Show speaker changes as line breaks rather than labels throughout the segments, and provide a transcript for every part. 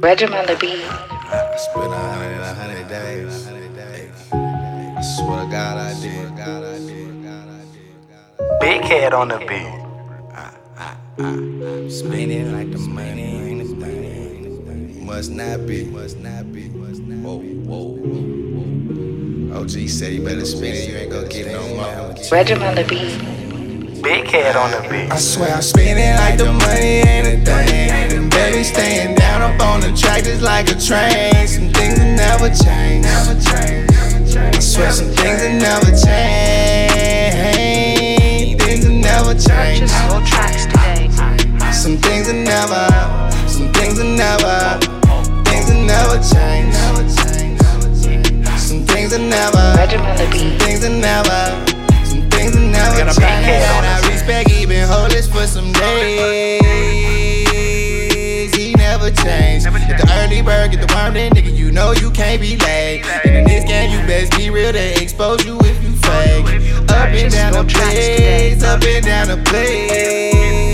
Regiment on the beat.
I spent a hundred and a hundred days. I swear to God I did.
Big head on the beat.
Spending like the money ain't a thing. Must not be. Must not be. Whoa, whoa, whoa. OG said you better spend it. You ain't gonna get no more.
Regiment on the beat.
Big head on the beat.
I swear I'm spending like the money ain't a thing. Train. Some things will never change. Never change. I swear some things will never change. Things will never change.
Purchase all tracks today.
Some things will never. Some things will never. Things will never change. Never change. Some things will never.
Regiment on the beat.
Things will never. Some things will never
Got a big
change.
on
And I
us.
respect he been homeless for some days. Early bird, get the worm, then nigga, you know you can't be late. And in this game, you best be real. They expose you if you fake. Up and down the place, up and down the place.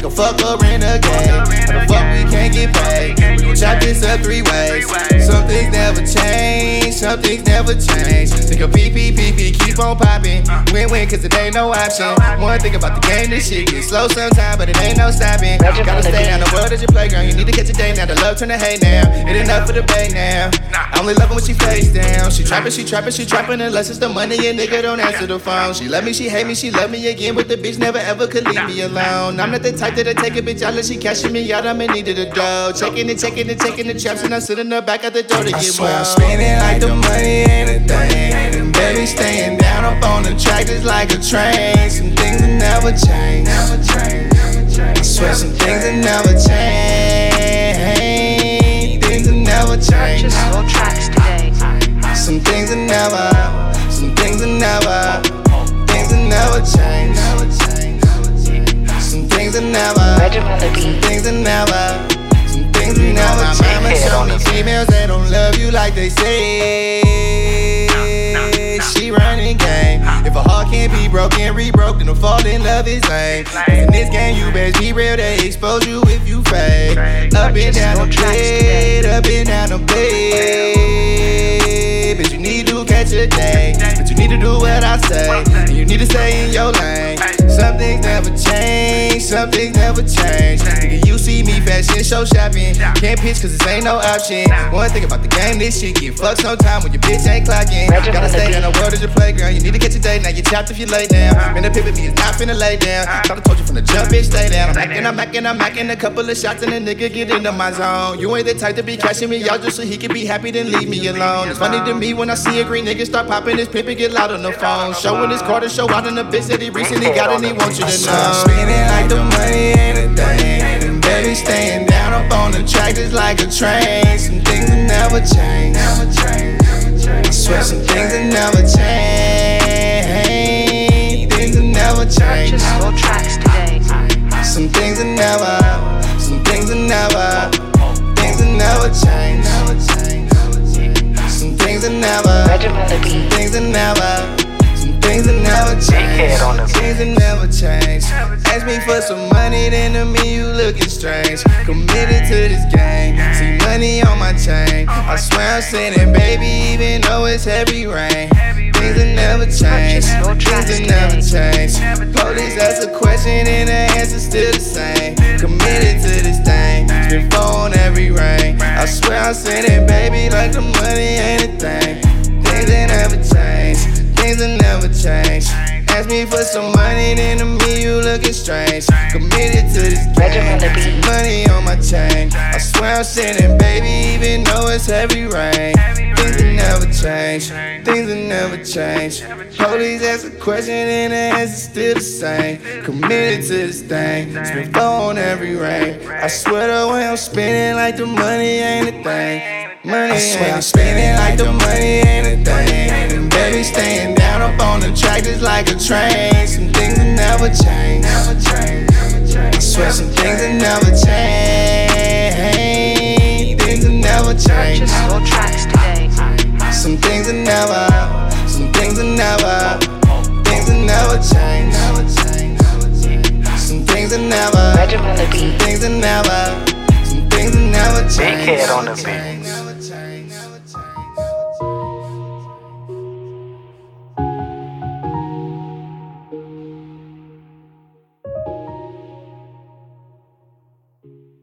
Go fuck a renegade. The fuck we can't get paid? We gon' chop this up three ways. Some things never change, some things never change. Think of PPPP, keep on popping. Uh. Win win, cause it ain't no option. One thing about the game, this shit get slow sometimes, but it ain't no stopping. Gotta stay down, the world is your playground. You need to catch a day now. The love turn to hate now. It ain't enough for the bait now. I only love her when she face down. She trapping, she trapping, she trapping, unless it's the money and nigga don't answer the phone. She love me, she hate me, she love me again, but the bitch never ever could leave me alone. I'm not the type that'll take a bitch out unless she cashing me out. I'm in need of the dough. Checking and checking and checking the traps, and I sit in the back of the door to get more. I'm spending like the money ain't a thing. And baby staying down up on the track just like a train. Some things will never change. Never change. I swear some things will never change. Things will never change.
Purchase tracks today.
Some things will never, some things will never, things will never change. Some things will never,
Regiment on the
some things will never, some things will never change. My mama show me females that don't love you like they say. Can't be broken, rebroke, then fall in love is lame. in this game, you best be real. They expose you if you fake. Up and down the blade, up and down the blade. But you need to day. But you need to do what I say. And you need to stay in your lane. Some things never change. Some things never change. Nigga, you see me fashion show shopping. Can't pitch cause this ain't no option. One thing about the game, this shit get fucked sometime when your bitch ain't clocking. Gotta stay down, the world is your playground. You need to catch a day, now you chopped if you lay down. Man, the pivot me is not finna lay down. Thought I told you from the jump, bitch, stay down. I'm macking, I'm macking, I'm macking a couple of shots and a nigga get into my zone. You ain't the type to be cashing me out just so he can be happy, then leave me alone. It's funny to me when I see a green nigga start popping his pimp and get loud on the phone. Showing his card to show out on the bitch that he recently got and he wants you to know. I'm like the money ain't a thing. And baby staying down up on the track just like a train. Some things will never change. Never change. I swear some things will never change. Things will never change.
Regiment on the beat.
things will never, some things will never
head on the
change. Things will never change. Ask me for some money, then to me you looking strange. Committed to this game, see money on my chain. I swear I'm sinning, baby, even though it's heavy rain. Things will never change. Things will never change. Police ask a question and the answer still the same. Committed to this thing, four on every ring. I swear I'm sinning, baby, like the money ain't a thing. Me for some money, then to me you looking strange. Committed to this game. Money on my chain. I swear I'm sinning, baby, even though it's heavy rain. Things will never change. Things will never change. Police ask a question and the answer still the same. Committed to this thing. Spend on every ring. I swear the way I'm spending like the money ain't a thing. Money I swear I'm spending like the money ain't a thing. And baby staying down up on the track just like a train. Some things will never change. Never change. I swear some things will never change. Things will never change.
Tracks today.
Some things will never, some things will never, things will never change. Some things will never,
Regiment on the beat.
things will never, some things will never
on the beat.
change.